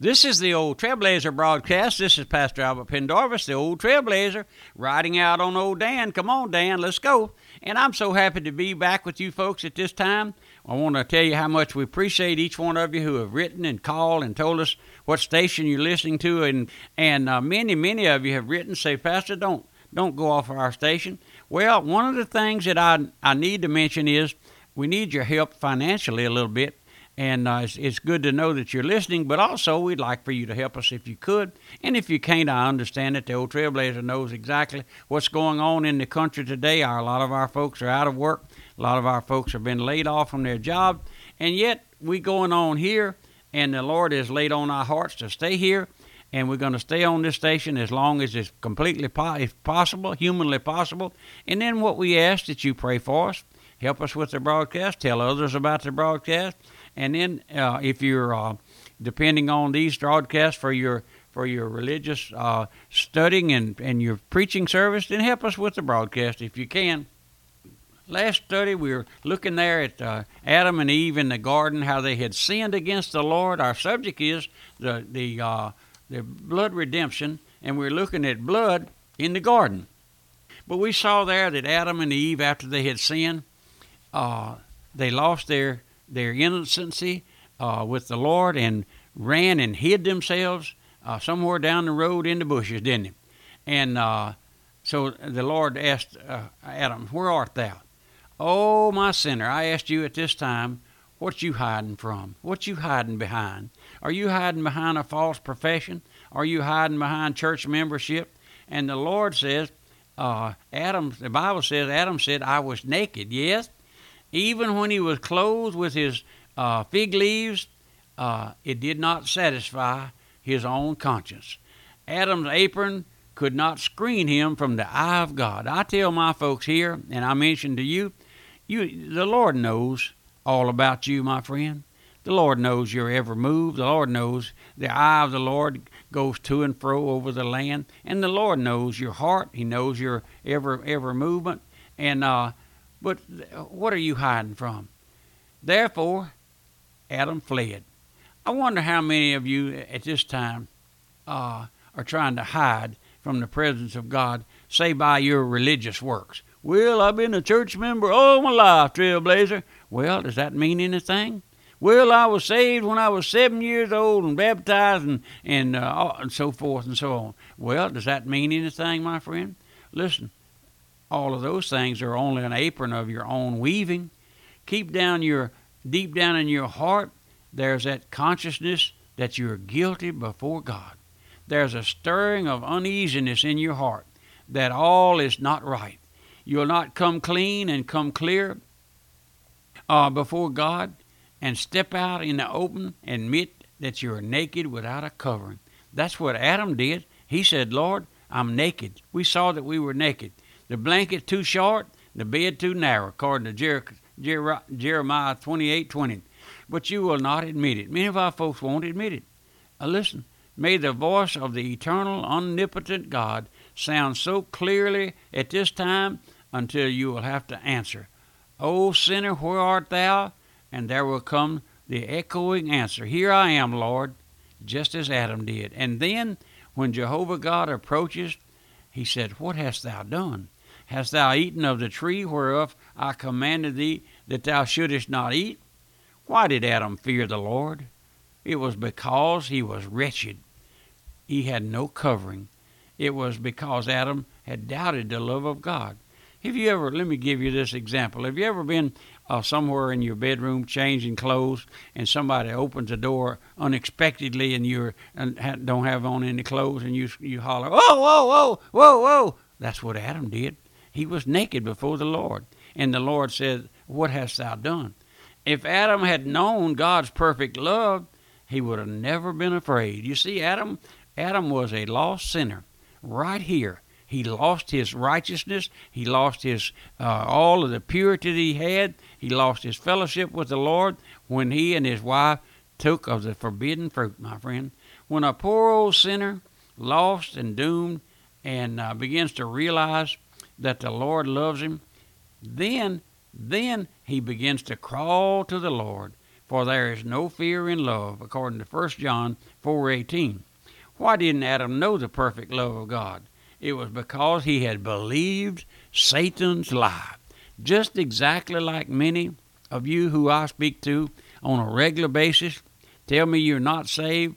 This is the old Trailblazer broadcast. This is Pastor Albert Pendarvis, the old Trailblazer, riding out on old Dan. Come on, Dan, let's go. And I'm so happy to be back with you folks at this time. I want to tell you how much we appreciate each one of you who have written and called and told us what station you're listening to, and and uh, many many of you have written say, Pastor, don't don't go off of our station. Well, one of the things that I I need to mention is we need your help financially a little bit and uh, it's, it's, good to know that you're listening, but also we'd like for you to help us if you could. And if you can't, I understand that the old Trailblazer knows exactly what's going on in the country today. Our, a lot of our folks are out of work, a lot of our folks have been laid off from their job, and yet we going on here, and the Lord has laid on our hearts to stay here. And we're going to stay on this station as long as it's completely po- if possible, humanly possible. And then what we ask that you pray for us, help us with the broadcast, tell others about the broadcast, and then uh, if you're uh, depending on these broadcasts for your for your religious uh, studying and, and your preaching service, then help us with the broadcast if you can. Last study, we were looking there at uh, Adam and Eve in the garden, how they had sinned against the Lord. Our subject is the the uh, the blood redemption, and we're looking at blood in the garden. But we saw there that Adam and Eve, after they had sinned, uh, they lost their their innocency uh, with the Lord and ran and hid themselves uh, somewhere down the road in the bushes, didn't he? And uh, so the Lord asked uh, Adam, Where art thou? Oh, my sinner, I asked you at this time, what you hiding from? What you hiding behind? Are you hiding behind a false profession? Are you hiding behind church membership? And the Lord says, uh, Adam, the Bible says, Adam said, I was naked. Yes, even when he was clothed with his uh, fig leaves, uh, it did not satisfy his own conscience. Adam's apron could not screen him from the eye of God. I tell my folks here, and I mention to you, you the Lord knows all about you, my friend. The Lord knows your every move. The Lord knows the eye of the Lord goes to and fro over the land, and the Lord knows your heart. He knows your every every movement, and uh, but what are you hiding from? Therefore, Adam fled. I wonder how many of you at this time uh, are trying to hide from the presence of God, say by your religious works. Well, I've been a church member all my life, Trailblazer. Well, does that mean anything? Well, I was saved when I was seven years old and baptized and and, uh, and so forth and so on. Well, does that mean anything, my friend? Listen, all of those things are only an apron of your own weaving. Keep down your deep down in your heart, there's that consciousness that you're guilty before God. There's a stirring of uneasiness in your heart that all is not right. You'll not come clean and come clear uh, before God and step out in the open and admit that you're naked without a covering. That's what Adam did. He said, Lord, I'm naked. We saw that we were naked. The blanket too short, the bed too narrow, according to Jer- Jer- Jeremiah 28 20. But you will not admit it. Many of our folks won't admit it. Uh, listen, may the voice of the eternal, omnipotent God sound so clearly at this time until you will have to answer, O sinner, where art thou? And there will come the echoing answer, Here I am, Lord, just as Adam did. And then, when Jehovah God approaches, he said, What hast thou done? Hast thou eaten of the tree whereof I commanded thee that thou shouldest not eat? Why did Adam fear the Lord? It was because he was wretched. He had no covering. It was because Adam had doubted the love of God. Have you ever, let me give you this example. Have you ever been uh, somewhere in your bedroom changing clothes and somebody opens the door unexpectedly and you don't have on any clothes and you, you holler, whoa, whoa, whoa, whoa, whoa? That's what Adam did. He was naked before the Lord. And the Lord said, What hast thou done? If Adam had known God's perfect love, he would have never been afraid. You see, Adam, Adam was a lost sinner right here. He lost his righteousness. He lost his uh, all of the purity that he had. He lost his fellowship with the Lord when he and his wife took of the forbidden fruit, my friend. When a poor old sinner, lost and doomed, and uh, begins to realize that the Lord loves him, then then he begins to crawl to the Lord for there is no fear in love, according to 1 John 4:18. Why didn't Adam know the perfect love of God? It was because he had believed Satan's lie. Just exactly like many of you who I speak to on a regular basis tell me you're not saved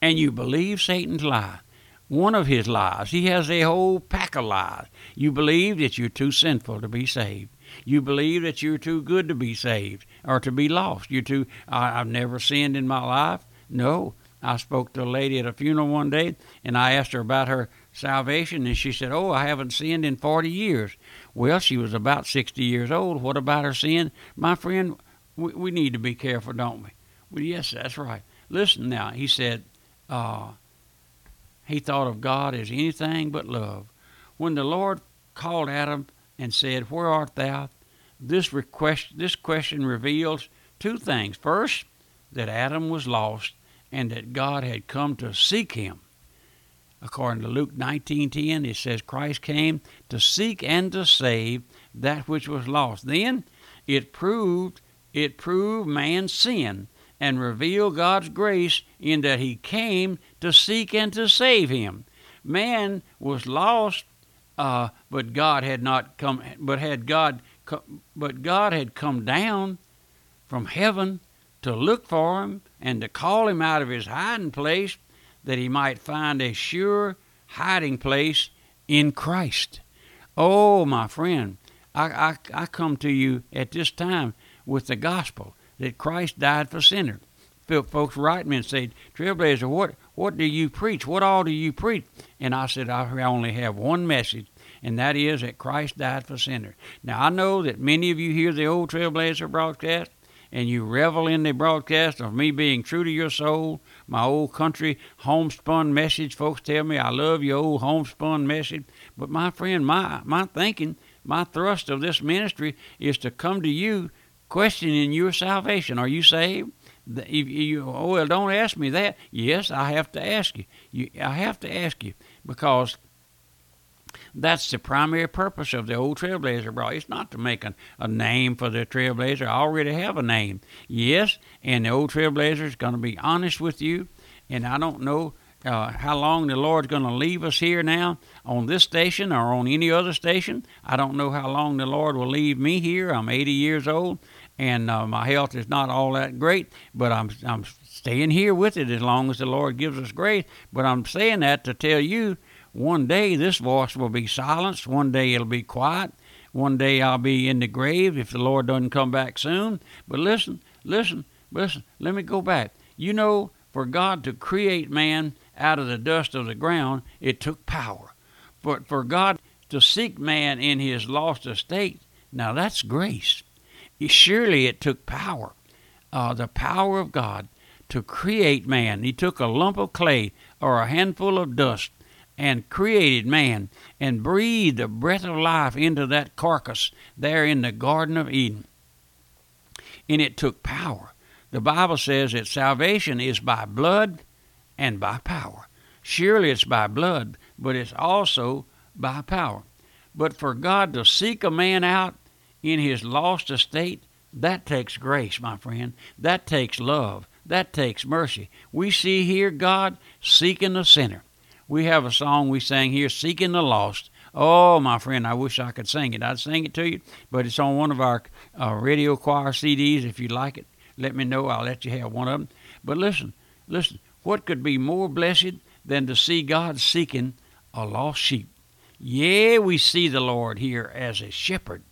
and you believe Satan's lie. One of his lies. He has a whole pack of lies. You believe that you're too sinful to be saved. You believe that you're too good to be saved or to be lost. You're too, I, I've never sinned in my life. No. I spoke to a lady at a funeral one day and I asked her about her salvation and she said, Oh, I haven't sinned in 40 years. Well, she was about 60 years old. What about her sin? My friend, we, we need to be careful, don't we? Well, yes, that's right. Listen now, he said, uh, he thought of God as anything but love. When the Lord called Adam and said, Where art thou? This, request, this question reveals two things. First, that Adam was lost and that God had come to seek him. According to Luke 19:10, it says Christ came to seek and to save that which was lost. Then it proved it proved man's sin and reveal God's grace in that he came to seek and to save him. Man was lost, uh, but God had not come. But had God, but God had come down from heaven to look for him and to call him out of his hiding place, that he might find a sure hiding place in Christ. Oh, my friend, I, I, I come to you at this time with the gospel that Christ died for sinners. Folks write me and say, Trailblazer, what, what do you preach? What all do you preach? And I said, I only have one message, and that is that Christ died for sinners. Now, I know that many of you hear the old Trailblazer broadcast, and you revel in the broadcast of me being true to your soul, my old country homespun message. Folks tell me I love your old homespun message. But my friend, my, my thinking, my thrust of this ministry is to come to you questioning your salvation. Are you saved? If you, oh, well, don't ask me that. Yes, I have to ask you. you. I have to ask you because that's the primary purpose of the old Trailblazer bra. It's not to make a, a name for the Trailblazer. I already have a name. Yes, and the old Trailblazer is going to be honest with you. And I don't know uh, how long the Lord's going to leave us here now on this station or on any other station. I don't know how long the Lord will leave me here. I'm 80 years old and uh, my health is not all that great, but I'm I'm staying here with it as long as the Lord gives us grace. But I'm saying that to tell you, one day this voice will be silenced. One day it'll be quiet. One day I'll be in the grave if the Lord doesn't come back soon. But listen, listen, listen. Let me go back. You know, for God to create man out of the dust of the ground, it took power. But for God to seek man in his lost estate, now that's grace surely it took power, uh, the power of God, to create man. He took a lump of clay or a handful of dust and created man and breathed the breath of life into that carcass there in the Garden of Eden. And it took power. The Bible says that salvation is by blood and by power. Surely it's by blood, but it's also by power. But for God to seek a man out in his lost estate, that takes grace, my friend. That takes love. That takes mercy. We see here God seeking the sinner. We have a song we sang here, Seeking the Lost. Oh, my friend, I wish I could sing it. I'd sing it to you, but it's on one of our uh, radio choir CDs. If you like it, let me know. I'll let you have one of them. But listen, listen, what could be more blessed than to see God seeking a lost sheep? Yeah, we see the Lord here as a shepherd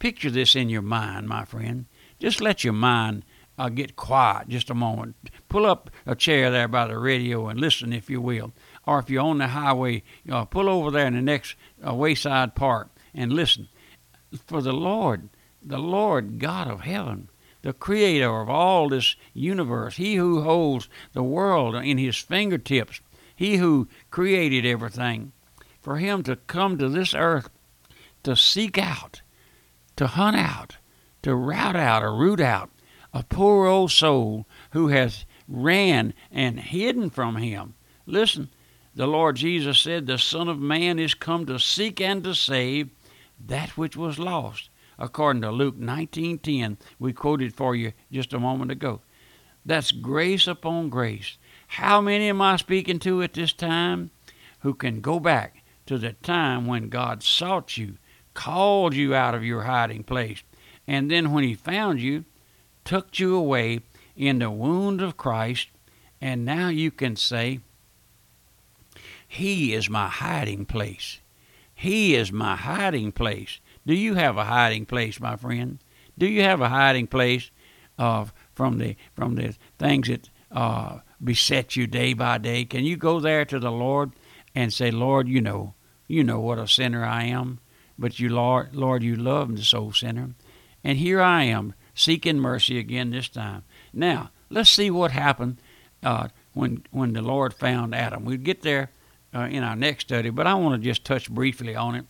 Picture this in your mind, my friend. Just let your mind uh, get quiet just a moment. Pull up a chair there by the radio and listen, if you will. Or if you're on the highway, uh, pull over there in the next uh, wayside park and listen. For the Lord, the Lord God of heaven, the creator of all this universe, he who holds the world in his fingertips, he who created everything, for him to come to this earth to seek out to hunt out, to rout out or root out a poor old soul who has ran and hidden from him. Listen, the Lord Jesus said, The Son of Man is come to seek and to save that which was lost. according to Luke 19:10 we quoted for you just a moment ago. That's grace upon grace. How many am I speaking to at this time who can go back to the time when God sought you, called you out of your hiding place, and then when he found you, took you away in the wound of Christ, and now you can say, He is my hiding place. He is my hiding place. Do you have a hiding place, my friend? Do you have a hiding place uh, from the from the things that uh, beset you day by day? Can you go there to the Lord and say, Lord, you know, you know what a sinner I am, but you, Lord, Lord, you love the soul sinner, and here I am seeking mercy again this time. Now, let's see what happened uh, when when the Lord found Adam. We'll get there uh, in our next study, but I want to just touch briefly on it.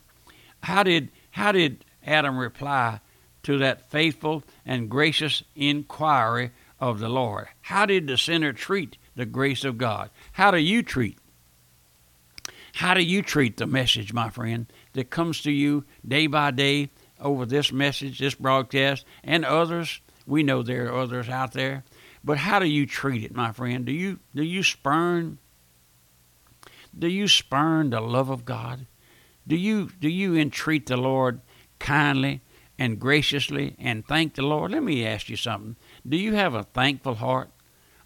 How did how did Adam reply to that faithful and gracious inquiry of the Lord? How did the sinner treat the grace of God? How do you treat? How do you treat the message, my friend, that comes to you day by day over this message, this broadcast, and others? We know there are others out there. But how do you treat it, my friend? Do you do you spurn do you spurn the love of God? Do you do you entreat the Lord kindly and graciously and thank the Lord? Let me ask you something. Do you have a thankful heart?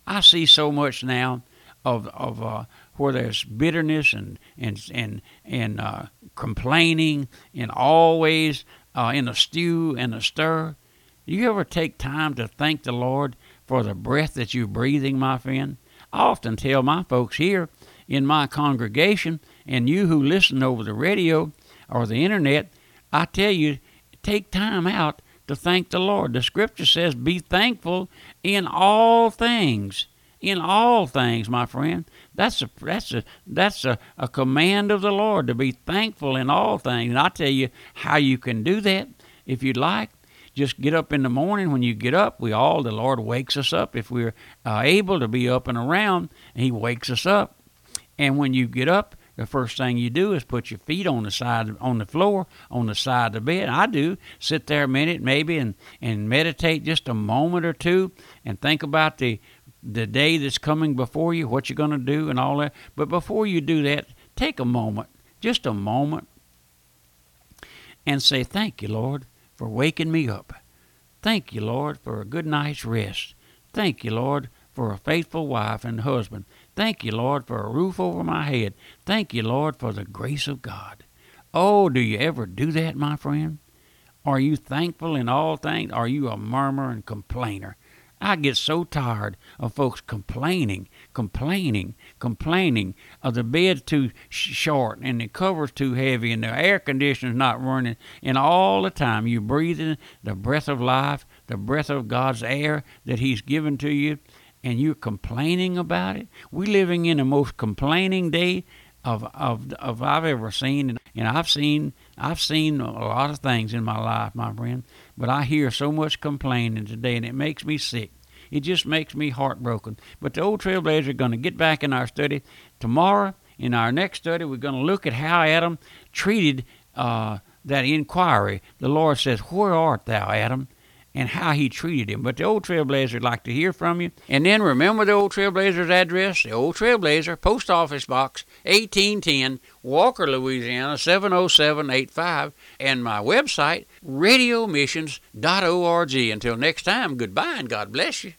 I see so much now of of uh, where there's bitterness and and and and uh, complaining and always uh, in a stew and a stir. Do you ever take time to thank the Lord for the breath that you're breathing, my friend? I often tell my folks here in my congregation and you who listen over the radio or the internet, I tell you, take time out to thank the Lord. The scripture says, Be thankful in all things. In all things, my friend. That's a that's a that's a, a command of the Lord to be thankful in all things. And I tell you how you can do that if you'd like just get up in the morning. When you get up, we all, the Lord wakes us up. If we're uh, able to be up and around, He wakes us up. And when you get up, the first thing you do is put your feet on the side on the floor on the side of the bed i do sit there a minute maybe and and meditate just a moment or two and think about the the day that's coming before you what you're going to do and all that but before you do that take a moment just a moment and say thank you lord for waking me up. Thank you, Lord, for a good night's rest. Thank you, Lord, for a faithful wife and husband. Thank you, Lord, for a roof over my head. Thank you, Lord, for the grace of God. Oh, do you ever do that, my friend? Are you thankful in all things? Are you a murmurer and complainer? I get so tired of folks complaining, complaining, complaining of the bed too short and the cover's too heavy and the air conditioner's not running, and all the time you're breathing the breath of life, the breath of God's air that He's given to you, and you're complaining about it. We're living in the most complaining day of of of I've ever seen, and, and I've seen I've seen a lot of things in my life, my friend. But I hear so much complaining today, and it makes me sick. It just makes me heartbroken. But the old trailblazers are going to get back in our study tomorrow. In our next study, we're going to look at how Adam treated uh, that inquiry. The Lord says, "Where art thou, Adam?" And how he treated him. But the Old Trailblazer would like to hear from you. And then remember the Old Trailblazer's address? The Old Trailblazer, Post Office Box 1810, Walker, Louisiana 70785, and my website, radiomissions.org. Until next time, goodbye and God bless you.